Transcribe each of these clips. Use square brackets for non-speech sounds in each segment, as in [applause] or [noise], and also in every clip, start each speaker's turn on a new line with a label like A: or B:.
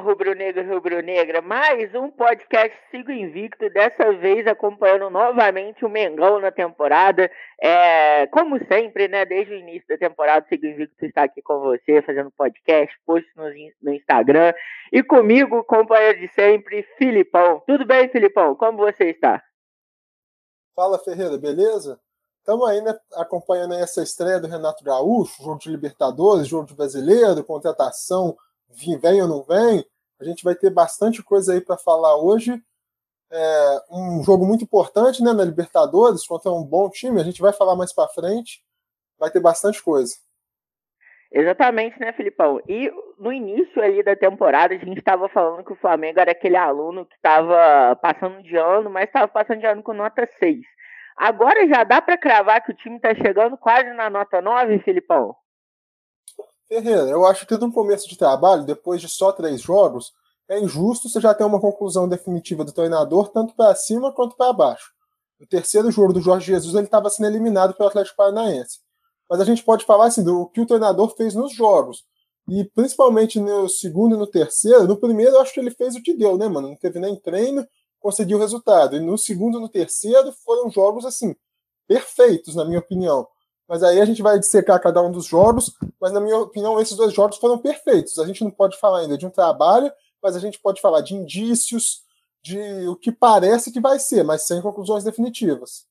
A: rubro-negro rubro-negra, mais um podcast Sigo Invicto, dessa vez acompanhando novamente o Mengão na temporada. É, como sempre, né, desde o início da temporada, Sigo Invicto está aqui com você, fazendo podcast, posts no, no Instagram. E comigo, companheiro de sempre, Filipão. Tudo bem, Filipão? Como você está?
B: Fala, Ferreira, beleza? Estamos aí né, acompanhando essa estreia do Renato Gaúcho, jogo de Libertadores, jogo de Brasileiro, contratação vem ou não vem, a gente vai ter bastante coisa aí para falar hoje. É um jogo muito importante né, na Libertadores, contra um bom time, a gente vai falar mais para frente, vai ter bastante coisa.
A: Exatamente, né, Filipão? E no início ali da temporada, a gente estava falando que o Flamengo era aquele aluno que estava passando de ano, mas estava passando de ano com nota 6. Agora já dá para cravar que o time está chegando quase na nota 9, Filipão?
B: Ferreira, eu acho que no começo de trabalho, depois de só três jogos, é injusto você já ter uma conclusão definitiva do treinador, tanto para cima quanto para baixo. O terceiro jogo do Jorge Jesus ele estava sendo eliminado pelo Atlético Paranaense. Mas a gente pode falar assim do que o treinador fez nos jogos. E principalmente no segundo e no terceiro, no primeiro eu acho que ele fez o que deu, né, mano? Não teve nem treino, conseguiu o resultado. E no segundo e no terceiro foram jogos assim, perfeitos, na minha opinião. Mas aí a gente vai dissecar cada um dos jogos, mas na minha opinião, esses dois jogos foram perfeitos. A gente não pode falar ainda de um trabalho, mas a gente pode falar de indícios, de o que parece que vai ser, mas sem conclusões definitivas.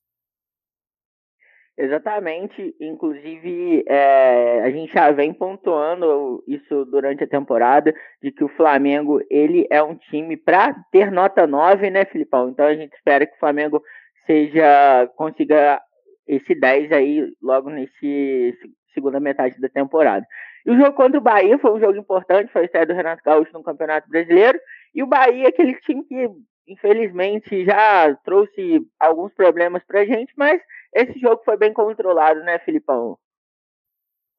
A: Exatamente, inclusive é, a gente já vem pontuando isso durante a temporada, de que o Flamengo ele é um time para ter nota 9, né, Filipão? Então a gente espera que o Flamengo seja consiga esse 10 aí logo nesse segunda metade da temporada. E o jogo contra o Bahia foi um jogo importante, foi a estreia do Renato Gaúcho no Campeonato Brasileiro, e o Bahia é aquele time que infelizmente já trouxe alguns problemas pra gente, mas esse jogo foi bem controlado, né, Filipão?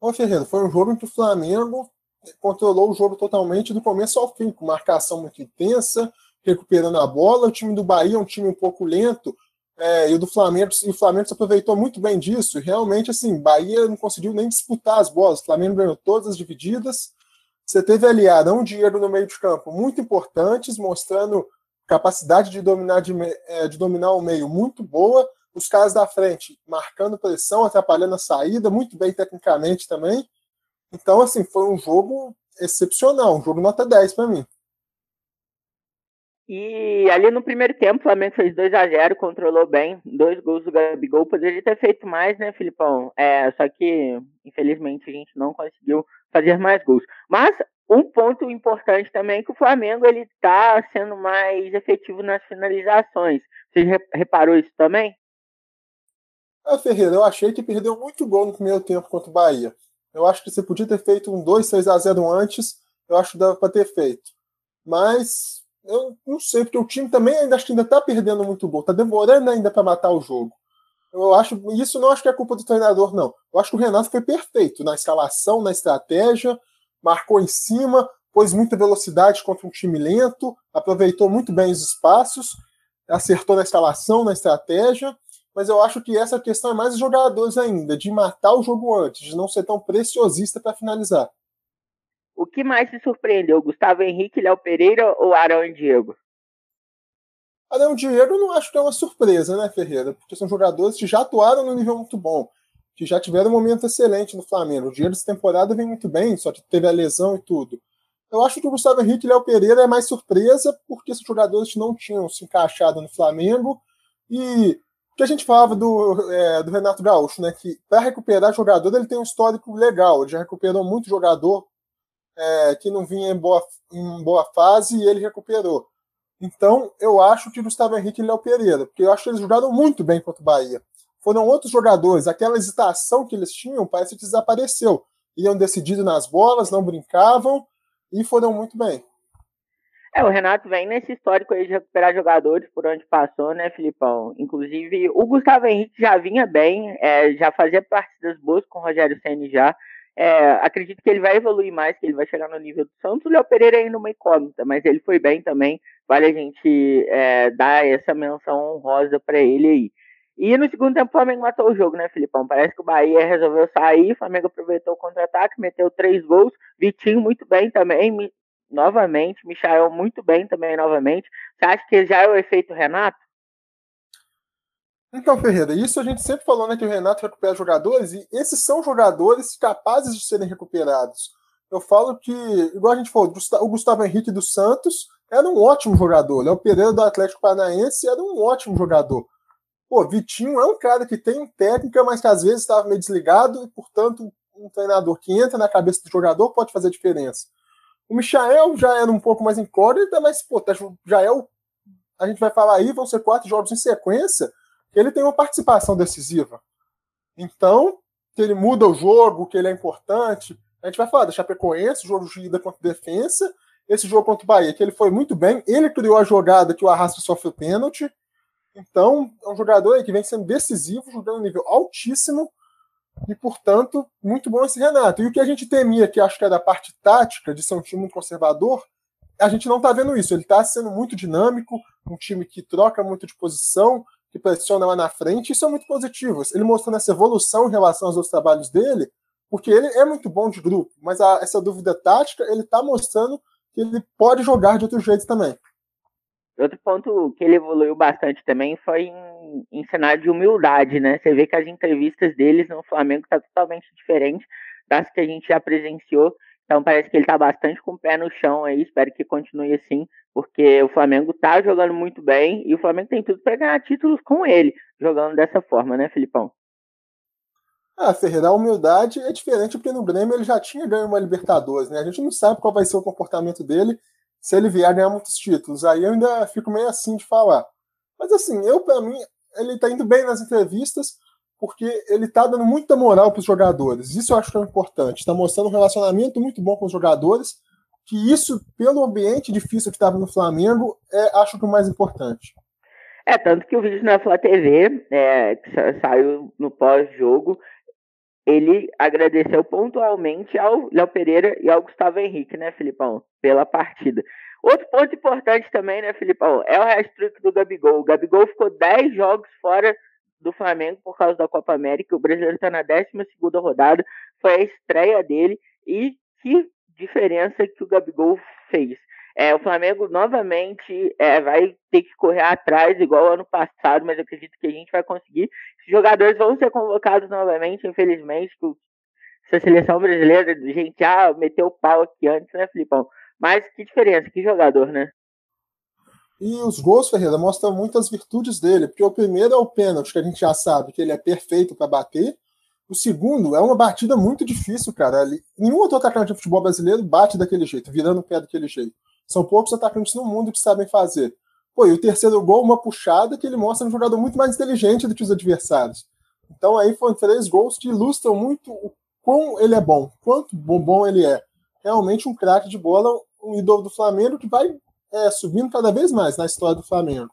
B: Ô Ferreira, foi um jogo em que o Flamengo controlou o jogo totalmente do começo ao fim, com marcação muito intensa, recuperando a bola. O time do Bahia é um time um pouco lento, é, e o do Flamengo, e o Flamengo se aproveitou muito bem disso. E realmente, assim, Bahia não conseguiu nem disputar as bolas. O Flamengo ganhou todas as divididas. Você teve ali Arão Diego no meio de campo, muito importantes, mostrando capacidade de dominar, de, é, de dominar o meio muito boa. Os caras da frente marcando pressão, atrapalhando a saída, muito bem tecnicamente também. Então, assim, foi um jogo excepcional, um jogo nota 10 para mim.
A: E ali no primeiro tempo, o Flamengo fez 2 a 0 controlou bem, dois gols do Gabigol. Poderia ter feito mais, né, Filipão? É, só que, infelizmente, a gente não conseguiu fazer mais gols. Mas um ponto importante também é que o Flamengo ele está sendo mais efetivo nas finalizações. Você reparou isso também?
B: Ah, Ferreira, eu achei que perdeu muito gol no primeiro tempo contra o Bahia. Eu acho que você podia ter feito um 2, 6 a 0 antes, eu acho que dava para ter feito. Mas eu não sei, porque o time também ainda acho que ainda tá perdendo muito gol, tá demorando ainda para matar o jogo. Eu acho isso não acho que é culpa do treinador, não. Eu acho que o Renato foi perfeito na escalação, na estratégia, marcou em cima, pôs muita velocidade contra um time lento, aproveitou muito bem os espaços, acertou na escalação, na estratégia. Mas eu acho que essa questão é mais dos jogadores ainda, de matar o jogo antes, de não ser tão preciosista para finalizar.
A: O que mais te surpreendeu? Gustavo Henrique, Léo Pereira ou Arão e Diego?
B: Arão e Diego não acho que é uma surpresa, né, Ferreira? Porque são jogadores que já atuaram no nível muito bom, que já tiveram um momento excelente no Flamengo. O Diego dessa temporada vem muito bem, só que teve a lesão e tudo. Eu acho que o Gustavo Henrique e Léo Pereira é mais surpresa, porque são jogadores não tinham se encaixado no Flamengo. E o que a gente falava do, é, do Renato Gaúcho, né? Que para recuperar jogador, ele tem um histórico legal. Ele já recuperou muito jogador é, que não vinha em boa, em boa fase e ele recuperou. Então, eu acho que Gustavo Henrique e Léo Pereira, porque eu acho que eles jogaram muito bem contra o Bahia. Foram outros jogadores, aquela hesitação que eles tinham parece que desapareceu. Iam decididos nas bolas, não brincavam e foram muito bem.
A: É, o Renato vem nesse histórico aí de recuperar jogadores por onde passou, né, Filipão? Inclusive, o Gustavo Henrique já vinha bem, é, já fazia partidas boas com o Rogério Senna já. É, acredito que ele vai evoluir mais, que ele vai chegar no nível do Santos. O Léo Pereira é ainda uma incógnita, mas ele foi bem também. Vale a gente é, dar essa menção honrosa para ele aí. E no segundo tempo o Flamengo matou o jogo, né, Filipão? Parece que o Bahia resolveu sair, o Flamengo aproveitou o contra-ataque, meteu três gols. Vitinho muito bem também, novamente, Michael muito bem também novamente. Você acha que já é o efeito Renato?
B: Então, Ferreira, isso a gente sempre falou né, que o Renato recupera jogadores, e esses são jogadores capazes de serem recuperados. Eu falo que, igual a gente falou, o Gustavo Henrique dos Santos era um ótimo jogador. Léo Pereira do Atlético Paranaense era um ótimo jogador. Pô, Vitinho é um cara que tem técnica, mas que às vezes estava meio desligado, e, portanto, um treinador que entra na cabeça do jogador pode fazer diferença. O Michael já era um pouco mais incógnita, mas pô, tá, já é o. A gente vai falar aí, vão ser quatro jogos em sequência, ele tem uma participação decisiva. Então, que ele muda o jogo, que ele é importante. A gente vai falar da Chapecoense, jogo de ida contra defesa, esse jogo contra o Bahia, que ele foi muito bem, ele criou a jogada que o Arrastra sofreu pênalti. Então, é um jogador aí que vem sendo decisivo, jogando um nível altíssimo, e, portanto, muito bom esse Renato. E o que a gente temia, que acho que é da parte tática, de ser um time muito conservador, a gente não está vendo isso. Ele está sendo muito dinâmico, um time que troca muito de posição, que pressiona lá na frente, isso é muito positivo. Ele mostrando essa evolução em relação aos outros trabalhos dele, porque ele é muito bom de grupo, mas a, essa dúvida tática, ele está mostrando que ele pode jogar de outro jeito também.
A: Outro ponto que ele evoluiu bastante também foi em, em cenário de humildade, né? Você vê que as entrevistas deles no Flamengo tá totalmente diferente das que a gente já presenciou. Então parece que ele tá bastante com o pé no chão aí. Espero que continue assim, porque o Flamengo tá jogando muito bem e o Flamengo tem tudo para ganhar títulos com ele, jogando dessa forma, né, Filipão?
B: Ah, Ferreira, a humildade é diferente porque no Grêmio ele já tinha ganho uma Libertadores, né? A gente não sabe qual vai ser o comportamento dele se ele vier ganhar muitos títulos. Aí eu ainda fico meio assim de falar. Mas assim, eu para mim, ele tá indo bem nas entrevistas porque ele tá dando muita moral para os jogadores. Isso eu acho que é importante. Está mostrando um relacionamento muito bom com os jogadores, que isso, pelo ambiente difícil que estava no Flamengo, é acho que o mais importante.
A: É, tanto que o vídeo na Flá TV, é, que saiu no pós-jogo, ele agradeceu pontualmente ao Léo Pereira e ao Gustavo Henrique, né, Filipão, pela partida. Outro ponto importante também, né, Filipão, é o hat-trick do Gabigol. O Gabigol ficou 10 jogos fora do Flamengo por causa da Copa América. O brasileiro está na 12 rodada, foi a estreia dele e que diferença que o Gabigol fez. É, o Flamengo novamente é, vai ter que correr atrás, igual ano passado, mas acredito que a gente vai conseguir. Os jogadores vão ser convocados novamente, infelizmente. Essa seleção brasileira, gente, ah, meteu o pau aqui antes, né, Filipão? Mas que diferença, que jogador, né?
B: E os gols, Ferreira, mostram muitas virtudes dele, porque o primeiro é o pênalti, que a gente já sabe que ele é perfeito para bater. O segundo é uma batida muito difícil, cara. Nenhum outro atacante de futebol brasileiro bate daquele jeito, virando o pé daquele jeito. São poucos atacantes no mundo que sabem fazer. Pô, e o terceiro gol, uma puxada que ele mostra um jogador muito mais inteligente do que os adversários. Então aí foram três gols que ilustram muito o quão ele é bom, quanto bom ele é. Realmente um craque de bola, um ídolo do Flamengo que vai é, subindo cada vez mais na história do Flamengo.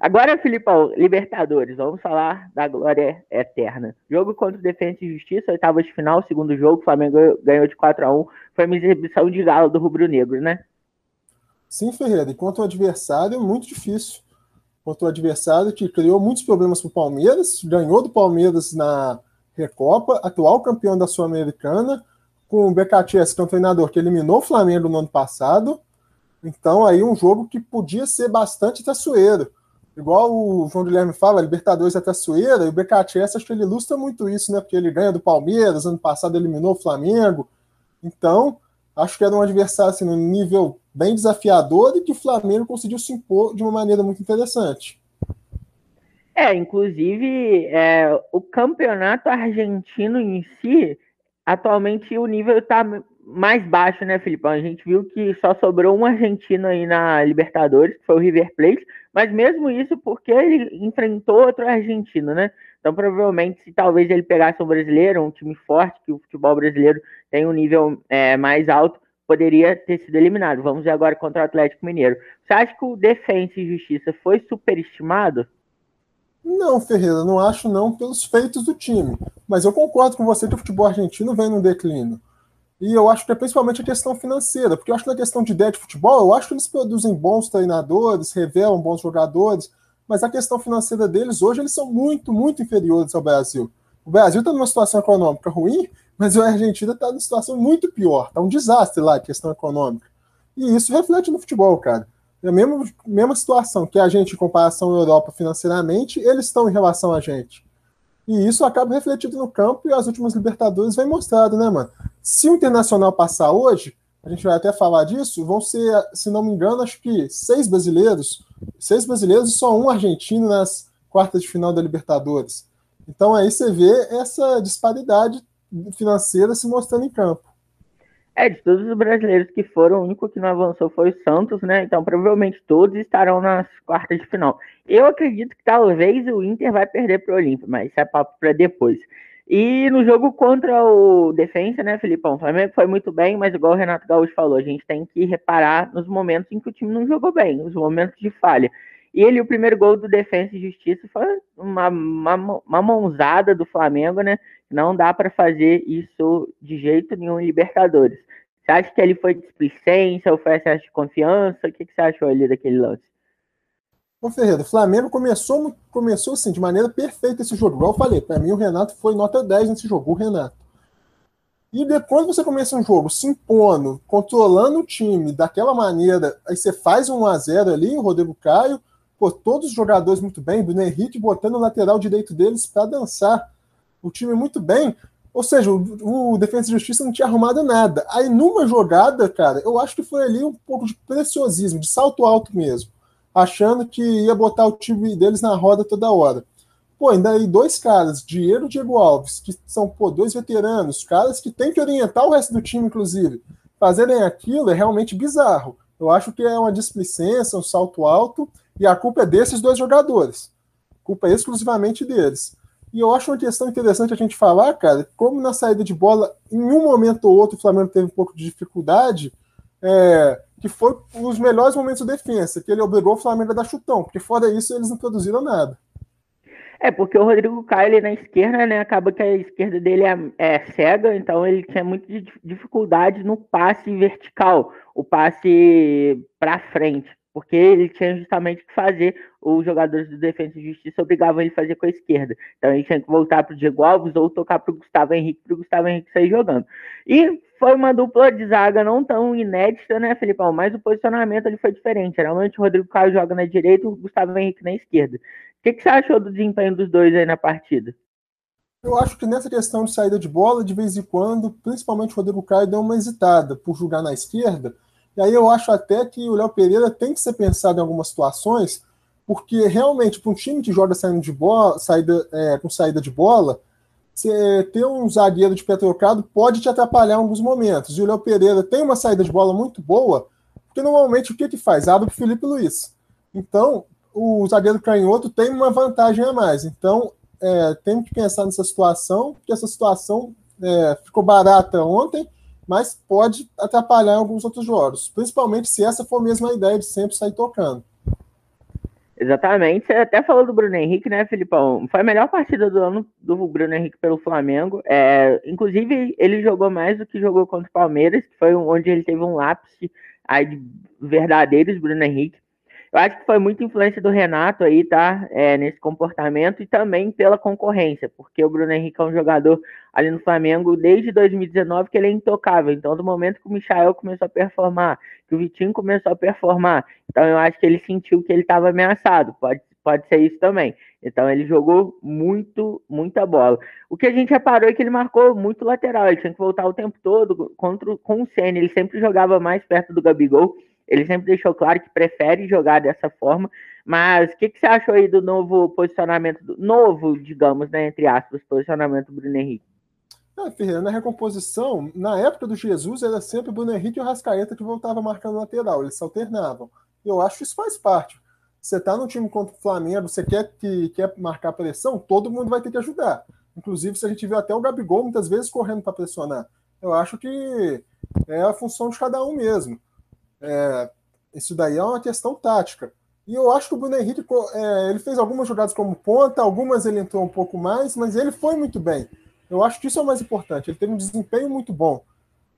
A: Agora, Filipão, Libertadores, vamos falar da glória eterna. Jogo contra o Defensa e Justiça, oitava de final, segundo jogo, o Flamengo ganhou de 4 a 1 Foi uma exibição de galo do Rubro Negro, né?
B: Sim, Ferreira, e contra um adversário muito difícil. Contra um adversário que criou muitos problemas para o Palmeiras, ganhou do Palmeiras na Recopa, atual campeão da Sul-Americana, com o BKTS, que é um treinador que eliminou o Flamengo no ano passado. Então, aí um jogo que podia ser bastante traiçoeiro igual o João Guilherme fala, Libertadores é traiçoeira, e o BKTS acho que ele ilustra muito isso, né? Porque ele ganha do Palmeiras, ano passado eliminou o Flamengo. Então, acho que era um adversário assim, num nível bem desafiador e que o Flamengo conseguiu se impor de uma maneira muito interessante.
A: É, inclusive, é, o campeonato argentino em si, atualmente o nível está mais baixo, né, Filipão? A gente viu que só sobrou um argentino aí na Libertadores, que foi o River Plate, mas mesmo isso porque ele enfrentou outro argentino, né? Então, provavelmente, se talvez ele pegasse um brasileiro, um time forte, que o futebol brasileiro tem um nível é, mais alto, poderia ter sido eliminado. Vamos ver agora contra o Atlético Mineiro. Você acha que o Defensa e Justiça foi superestimado?
B: Não, Ferreira, não acho não pelos feitos do time. Mas eu concordo com você que o futebol argentino vem num declínio. E eu acho que é principalmente a questão financeira, porque eu acho que na questão de ideia de futebol, eu acho que eles produzem bons treinadores, revelam bons jogadores, mas a questão financeira deles hoje, eles são muito, muito inferiores ao Brasil. O Brasil está numa situação econômica ruim, Mas a Argentina está numa situação muito pior, está um desastre lá a questão econômica. E isso reflete no futebol, cara. É a mesma, mesma situação que a gente, em comparação à Europa financeiramente, eles estão em relação a gente. E isso acaba refletido no campo e as últimas Libertadores vem mostrado, né, mano? Se o Internacional passar hoje, a gente vai até falar disso, vão ser, se não me engano, acho que seis brasileiros, seis brasileiros e só um argentino nas quartas de final da Libertadores. Então aí você vê essa disparidade financeira se mostrando em campo.
A: É, de todos os brasileiros que foram, o único que não avançou foi o Santos, né? Então provavelmente todos estarão nas quartas de final. Eu acredito que talvez o Inter vai perder para o Olímpia, mas isso é papo para depois. E no jogo contra o Defensa, né, Felipão? O Flamengo foi muito bem, mas igual o Renato Gaúcho falou, a gente tem que reparar nos momentos em que o time não jogou bem, os momentos de falha. E ele, o primeiro gol do Defensa e Justiça foi uma, uma, uma mãozada do Flamengo, né? Não dá para fazer isso de jeito nenhum em Libertadores. Você acha que ele foi displicência ou foi excesso de confiança? O que, que você achou ali daquele lance?
B: Ô Ferreira, o Flamengo começou, começou assim, de maneira perfeita esse jogo. Igual eu falei, para mim o Renato foi nota 10 nesse jogo, o Renato. E depois você começa um jogo se impondo, controlando o time daquela maneira, aí você faz um 1x0 ali, o Rodrigo Caio, pô, todos os jogadores muito bem, Bruno Henrique botando o lateral direito deles para dançar. O time muito bem. Ou seja, o, o Defesa e Justiça não tinha arrumado nada. Aí numa jogada, cara, eu acho que foi ali um pouco de preciosismo, de salto alto mesmo. Achando que ia botar o time deles na roda toda hora. Pô, ainda aí dois caras, Diego e Diego Alves, que são pô, dois veteranos, caras que tem que orientar o resto do time, inclusive. Fazerem aquilo é realmente bizarro. Eu acho que é uma displicência, um salto alto, e a culpa é desses dois jogadores. A culpa é exclusivamente deles. E eu acho uma questão interessante a gente falar, cara, como na saída de bola, em um momento ou outro, o Flamengo teve um pouco de dificuldade, é, que foi os melhores momentos de defesa, que ele obrigou o Flamengo a dar chutão, porque fora isso eles não produziram nada.
A: É, porque o Rodrigo Caio ele na esquerda, né? Acaba que a esquerda dele é, é cega, então ele tinha muita dificuldade no passe vertical, o passe para frente porque ele tinha justamente que fazer, os jogadores do Defesa e Justiça obrigavam ele a fazer com a esquerda. Então ele tinha que voltar para o Diego Alves ou tocar para o Gustavo Henrique, para o Gustavo Henrique sair jogando. E foi uma dupla de zaga não tão inédita, né, Felipão? Mas o posicionamento ali foi diferente. Geralmente o Rodrigo Caio joga na direita e o Gustavo Henrique na esquerda. O que, que você achou do desempenho dos dois aí na partida?
B: Eu acho que nessa questão de saída de bola, de vez em quando, principalmente o Rodrigo Caio deu uma hesitada por jogar na esquerda e aí eu acho até que o Léo Pereira tem que ser pensado em algumas situações, porque realmente, para um time que joga saindo de bola, saída, é, com saída de bola, você ter um zagueiro de pé trocado pode te atrapalhar em alguns momentos. E o Léo Pereira tem uma saída de bola muito boa, porque normalmente o que, que faz? Abre o Felipe Luiz. Então, o zagueiro canhoto tem uma vantagem a mais. Então, é, tem que pensar nessa situação, porque essa situação é, ficou barata ontem mas pode atrapalhar alguns outros jogos, principalmente se essa for mesmo a ideia de sempre sair tocando.
A: Exatamente, você até falou do Bruno Henrique, né, Filipão? Foi a melhor partida do ano do Bruno Henrique pelo Flamengo. É, inclusive, ele jogou mais do que jogou contra o Palmeiras, que foi onde ele teve um lápis aí de verdadeiros Bruno Henrique. Eu acho que foi muita influência do Renato aí, tá? É, nesse comportamento e também pela concorrência, porque o Bruno Henrique é um jogador ali no Flamengo desde 2019 que ele é intocável. Então, do momento que o Michael começou a performar, que o Vitinho começou a performar, então eu acho que ele sentiu que ele estava ameaçado. Pode, pode ser isso também. Então ele jogou muito, muita bola. O que a gente reparou é que ele marcou muito lateral, ele tinha que voltar o tempo todo contra, com o Senna, ele sempre jogava mais perto do Gabigol ele sempre deixou claro que prefere jogar dessa forma. Mas o que, que, você achou aí do novo posicionamento, do, novo, digamos, né, entre aspas, posicionamento do Bruno Henrique?
B: Ah, Ferreira, na recomposição, na época do Jesus, era sempre o Bruno Henrique e o Rascaeta que voltavam marcando lateral, eles se alternavam. Eu acho que isso faz parte. Você está no time contra o Flamengo, você quer, que, quer marcar pressão, todo mundo vai ter que ajudar. Inclusive, se a gente viu até o Gabigol muitas vezes correndo para pressionar. Eu acho que é a função de cada um mesmo. É, isso daí é uma questão tática. E eu acho que o Bruno Henrique é, ele fez algumas jogadas como ponta, algumas ele entrou um pouco mais, mas ele foi muito bem. Eu acho que isso é o mais importante. Ele teve um desempenho muito bom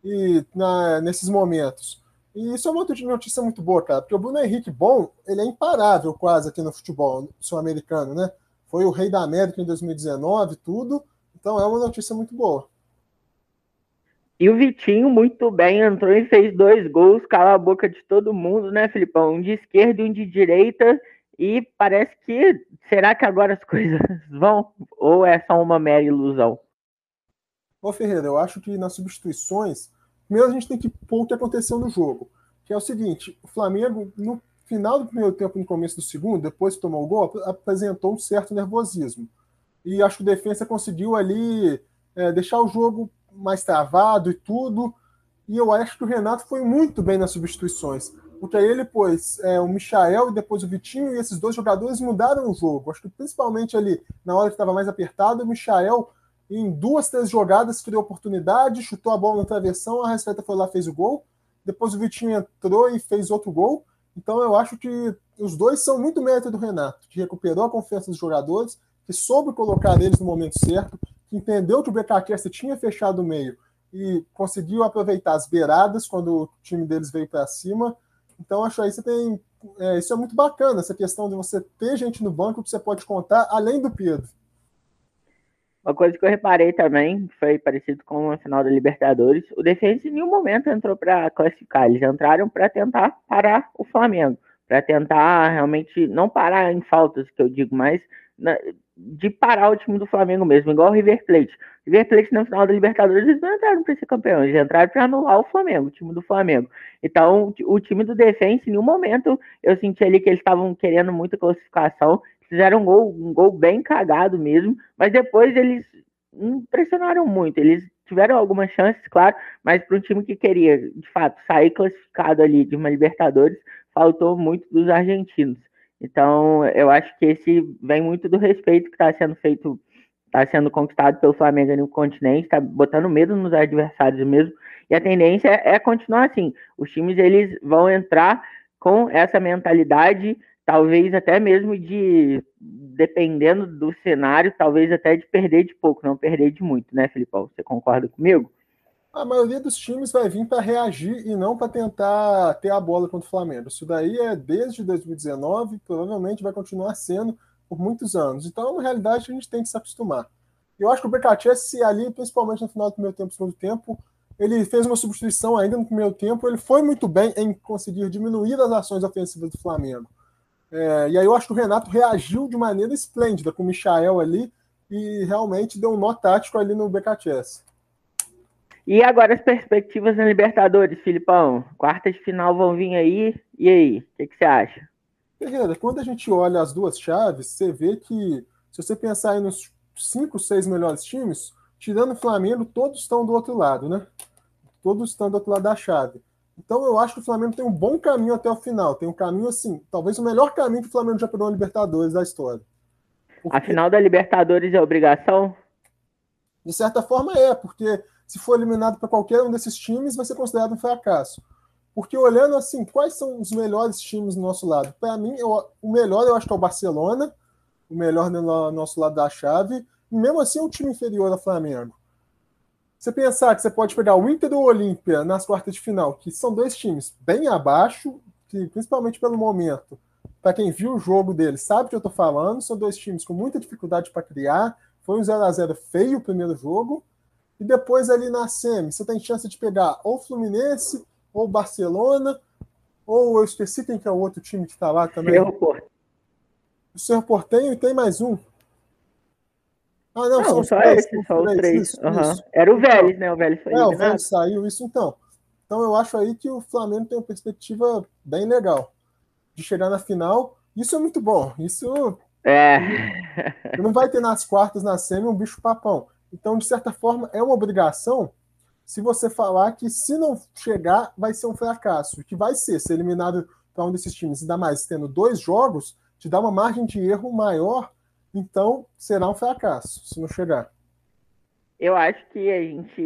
B: e na, nesses momentos. E isso é uma notícia muito boa, cara, porque o Bruno Henrique bom, ele é imparável quase aqui no futebol sul-americano, né? Foi o rei da América em 2019, tudo. Então é uma notícia muito boa.
A: E o Vitinho, muito bem, entrou e fez dois gols, cala a boca de todo mundo, né, Filipão? Um de esquerda e um de direita. E parece que. Será que agora as [laughs] coisas vão? Ou é só uma mera ilusão?
B: Ô, Ferreira, eu acho que nas substituições, primeiro a gente tem que pôr o que aconteceu no jogo. Que é o seguinte: o Flamengo, no final do primeiro tempo, no começo do segundo, depois que tomou o gol, apresentou um certo nervosismo. E acho que o defesa conseguiu ali é, deixar o jogo mais travado e tudo. E eu acho que o Renato foi muito bem nas substituições. Porque aí ele pôs é, o Michael e depois o Vitinho, e esses dois jogadores mudaram o jogo. Acho que principalmente ali, na hora que estava mais apertado, o Michael, em duas, três jogadas, criou oportunidade, chutou a bola na travessão, a Respeita foi lá fez o gol. Depois o Vitinho entrou e fez outro gol. Então eu acho que os dois são muito mérito do Renato, que recuperou a confiança dos jogadores, que soube colocar eles no momento certo, que entendeu que o BKQS tinha fechado o meio e conseguiu aproveitar as beiradas quando o time deles veio para cima. Então, acho aí você tem. É, isso é muito bacana, essa questão de você ter gente no banco que você pode contar, além do Pedro.
A: Uma coisa que eu reparei também, foi parecido com a final da Libertadores, o Defensa em nenhum momento entrou para classificar, eles entraram para tentar parar o Flamengo, para tentar realmente não parar em faltas, que eu digo, mas na, de parar o time do Flamengo mesmo, igual o River Plate. River Plate na final da Libertadores eles não entraram para ser campeão, eles entraram para anular o Flamengo, o time do Flamengo. Então, o time do Defensa, em nenhum momento eu senti ali que eles estavam querendo muita classificação, fizeram um gol, um gol bem cagado mesmo, mas depois eles impressionaram muito. Eles tiveram algumas chances, claro, mas para um time que queria, de fato, sair classificado ali de uma Libertadores, faltou muito dos argentinos. Então, eu acho que esse vem muito do respeito que está sendo feito, está sendo conquistado pelo Flamengo no continente, está botando medo nos adversários mesmo. E a tendência é continuar assim. Os times eles vão entrar com essa mentalidade, talvez até mesmo de, dependendo do cenário, talvez até de perder de pouco, não perder de muito, né, Filipão? Você concorda comigo?
B: A maioria dos times vai vir para reagir e não para tentar ter a bola contra o Flamengo. Isso daí é desde 2019, provavelmente vai continuar sendo por muitos anos. Então é uma realidade que a gente tem que se acostumar. Eu acho que o BKTS ali, principalmente no final do primeiro tempo, segundo tempo, ele fez uma substituição ainda no primeiro tempo. Ele foi muito bem em conseguir diminuir as ações ofensivas do Flamengo. É, e aí eu acho que o Renato reagiu de maneira esplêndida com o Michael ali e realmente deu um nó tático ali no BKTS.
A: E agora as perspectivas na Libertadores, Filipão? Quartas de final vão vir aí. E aí? O que, que, você acha?
B: Ferreira, quando a gente olha as duas chaves, você vê que, se você pensar aí nos cinco, seis melhores times, tirando o Flamengo, todos estão do outro lado, né? Todos estão do outro lado da chave. Então eu acho que o Flamengo tem um bom caminho até o final. Tem um caminho assim, talvez o melhor caminho que o Flamengo já pegou na Libertadores da história.
A: Porque... A final da Libertadores é obrigação?
B: De certa forma é, porque se for eliminado para qualquer um desses times, vai ser considerado um fracasso. Porque olhando assim, quais são os melhores times do nosso lado? Para mim, eu, o melhor eu acho que é o Barcelona, o melhor do nosso lado da chave, e mesmo assim é um time inferior ao Flamengo. Você pensar que você pode pegar o Inter ou o Olímpia nas quartas de final, que são dois times bem abaixo, que principalmente pelo momento, para quem viu o jogo deles sabe o que eu estou falando, são dois times com muita dificuldade para criar, foi um 0 a 0 feio o primeiro jogo, e depois ali na SEMI, você tem chance de pegar ou Fluminense, ou Barcelona, ou eu esqueci quem que é o outro time que está lá também. Cerro Portenho. O Cerro Portenho e tem mais um.
A: Ah, não, não são só três, esses, são três. três. Isso, uhum. isso. Era o Vélez, né? O Vélez
B: foi É, o Vélez saiu, isso então. Então eu acho aí que o Flamengo tem uma perspectiva bem legal de chegar na final. Isso é muito bom. Isso
A: é.
B: Não vai ter nas quartas, na semi, um bicho papão. Então, de certa forma, é uma obrigação se você falar que se não chegar, vai ser um fracasso. Que vai ser, ser eliminado para um desses times, ainda mais tendo dois jogos, te dá uma margem de erro maior, então será um fracasso se não chegar.
A: Eu acho que a gente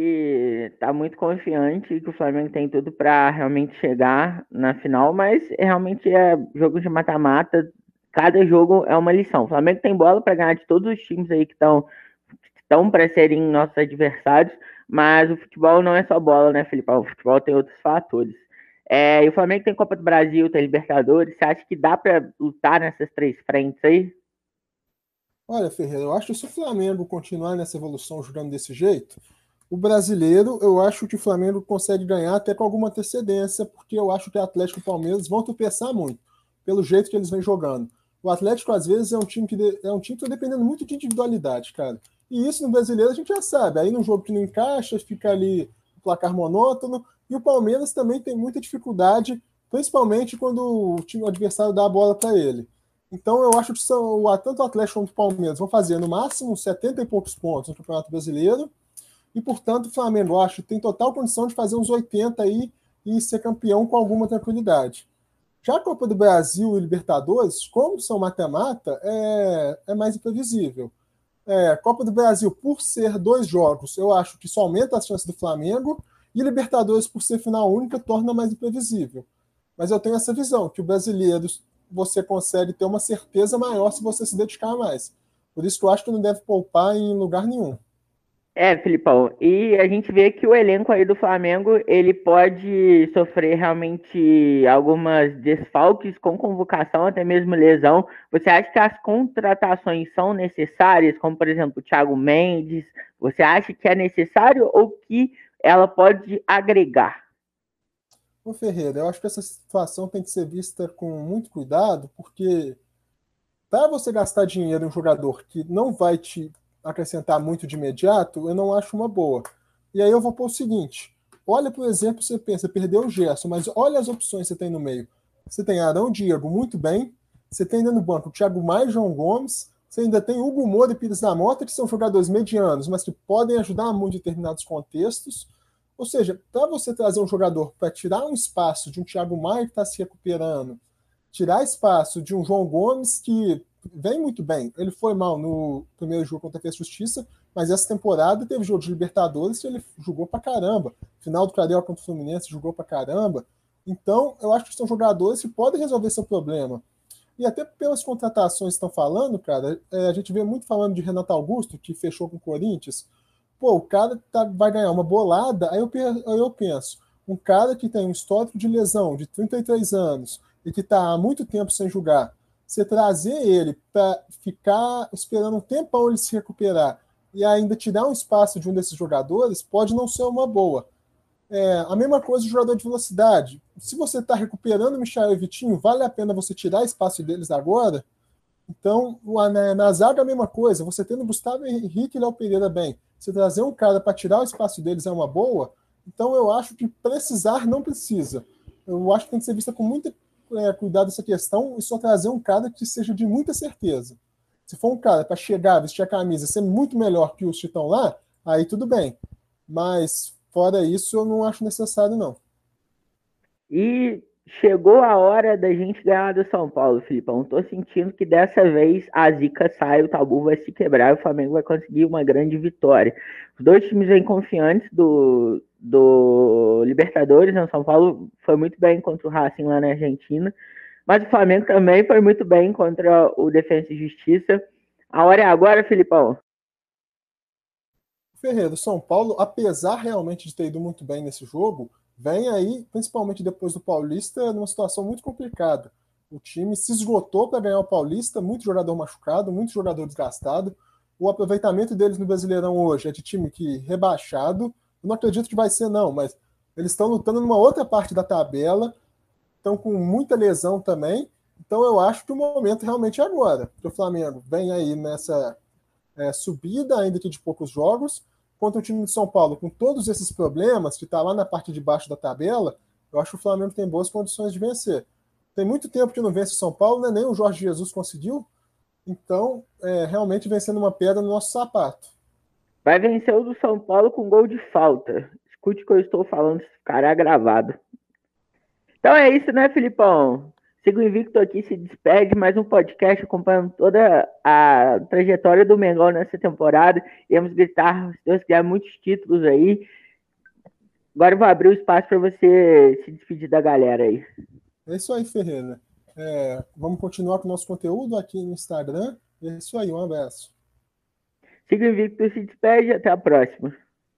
A: está muito confiante que o Flamengo tem tudo para realmente chegar na final, mas realmente é jogo de mata-mata. Cada jogo é uma lição. O Flamengo tem bola para ganhar de todos os times aí que estão estão para serem nossos adversários, mas o futebol não é só bola, né, Felipe? O futebol tem outros fatores. É, e o Flamengo tem Copa do Brasil, tem Libertadores. Você acha que dá para lutar nessas três frentes aí?
B: Olha, Ferreira, eu acho que se o Flamengo continuar nessa evolução jogando desse jeito, O brasileiro, eu acho que o Flamengo consegue ganhar até com alguma antecedência, porque eu acho que o Atlético e o Palmeiras vão tropeçar muito, pelo jeito que eles vêm jogando. O Atlético, às vezes, é um time que é um time que está dependendo muito de individualidade, cara. E isso no brasileiro a gente já sabe. Aí no jogo que não encaixa, fica ali o placar monótono. E o Palmeiras também tem muita dificuldade, principalmente quando o time adversário dá a bola para ele. Então eu acho que são, tanto o Atlético quanto o Palmeiras vão fazer no máximo 70 e poucos pontos no Campeonato Brasileiro. E, portanto, o Flamengo, acho, tem total condição de fazer uns 80 aí e ser campeão com alguma tranquilidade. Já a Copa do Brasil e Libertadores, como são mata-mata, é, é mais imprevisível. É, Copa do Brasil, por ser dois jogos, eu acho que só aumenta as chances do Flamengo, e Libertadores, por ser final única, torna mais imprevisível. Mas eu tenho essa visão, que o brasileiro você consegue ter uma certeza maior se você se dedicar mais. Por isso que eu acho que não deve poupar em lugar nenhum.
A: É, Filipão, e a gente vê que o elenco aí do Flamengo, ele pode sofrer realmente algumas desfalques com convocação, até mesmo lesão. Você acha que as contratações são necessárias, como por exemplo o Thiago Mendes? Você acha que é necessário ou que ela pode agregar?
B: Ô Ferreira, eu acho que essa situação tem que ser vista com muito cuidado, porque para você gastar dinheiro em um jogador que não vai te acrescentar muito de imediato, eu não acho uma boa. E aí eu vou pôr o seguinte: olha, por exemplo, você pensa, perdeu o Gerson, mas olha as opções que você tem no meio. Você tem Arão Diego muito bem, você tem ainda no banco o Thiago Maia e João Gomes, você ainda tem Hugo Moura e Pires da Mota, que são jogadores medianos, mas que podem ajudar muito em determinados contextos. Ou seja, para você trazer um jogador para tirar um espaço de um Thiago Maia que está se recuperando, tirar espaço de um João Gomes que vem muito bem. Ele foi mal no primeiro jogo contra a Justiça, mas essa temporada teve jogo de Libertadores e ele jogou pra caramba. Final do Carioca contra o Fluminense jogou pra caramba. Então, eu acho que são jogadores que podem resolver seu problema. E até pelas contratações que estão falando, cara, é, a gente vê muito falando de Renato Augusto, que fechou com o Corinthians. Pô, o cara tá, vai ganhar uma bolada, aí eu, aí eu penso, um cara que tem um histórico de lesão de 33 anos e que está há muito tempo sem jogar, você trazer ele para ficar esperando um tempão ele se recuperar e ainda tirar um espaço de um desses jogadores pode não ser uma boa. É, a mesma coisa do jogador de velocidade. Se você está recuperando o Michel e Vitinho, vale a pena você tirar espaço deles agora? Então, na, na zaga a mesma coisa. Você tendo Gustavo Henrique e Léo Pereira bem, você trazer um cara para tirar o espaço deles é uma boa. Então, eu acho que precisar não precisa. Eu acho que tem que ser vista com muita é, cuidar dessa questão e só trazer um cara que seja de muita certeza. Se for um cara para chegar, vestir a camisa, ser muito melhor que os que estão lá, aí tudo bem. Mas fora isso, eu não acho necessário, não.
A: E chegou a hora da gente ganhar do São Paulo, Filipão. Tô sentindo que dessa vez a zica sai, o tabu vai se quebrar e o Flamengo vai conseguir uma grande vitória. Os dois times vêm confiantes do, do Libertadores, né? O São Paulo foi muito bem contra o Racing lá na Argentina, mas o Flamengo também foi muito bem contra o Defensa e Justiça. A hora é agora, Filipão.
B: Ferreira, São Paulo, apesar realmente de ter ido muito bem nesse jogo, vem aí, principalmente depois do Paulista, numa situação muito complicada. O time se esgotou para ganhar o Paulista, muito jogador machucado, muito jogador desgastado. O aproveitamento deles no Brasileirão hoje é de time que rebaixado. Não acredito que vai ser, não, mas eles estão lutando numa outra parte da tabela, estão com muita lesão também. Então eu acho que o momento realmente é agora. O Flamengo vem aí nessa é, subida, ainda que de poucos jogos, contra o time de São Paulo, com todos esses problemas, que está lá na parte de baixo da tabela, eu acho que o Flamengo tem boas condições de vencer. Tem muito tempo que não vence o São Paulo, né? nem o Jorge Jesus conseguiu. Então, é, realmente vencendo uma pedra no nosso sapato.
A: Vai vencer o do São Paulo com gol de falta. Escute o que eu estou falando, esse cara é gravado. Então é isso, né, Filipão? Sigo Invicto aqui, se despede, mais um podcast acompanhando toda a trajetória do Mengão nessa temporada. Iremos gritar, se Deus quiser, muitos títulos aí. Agora eu vou abrir o espaço para você se despedir da galera aí.
B: É isso aí, Ferreira. É, vamos continuar com o nosso conteúdo aqui no Instagram. É isso aí, um abraço.
A: Siga Invicto, se despede até a próxima.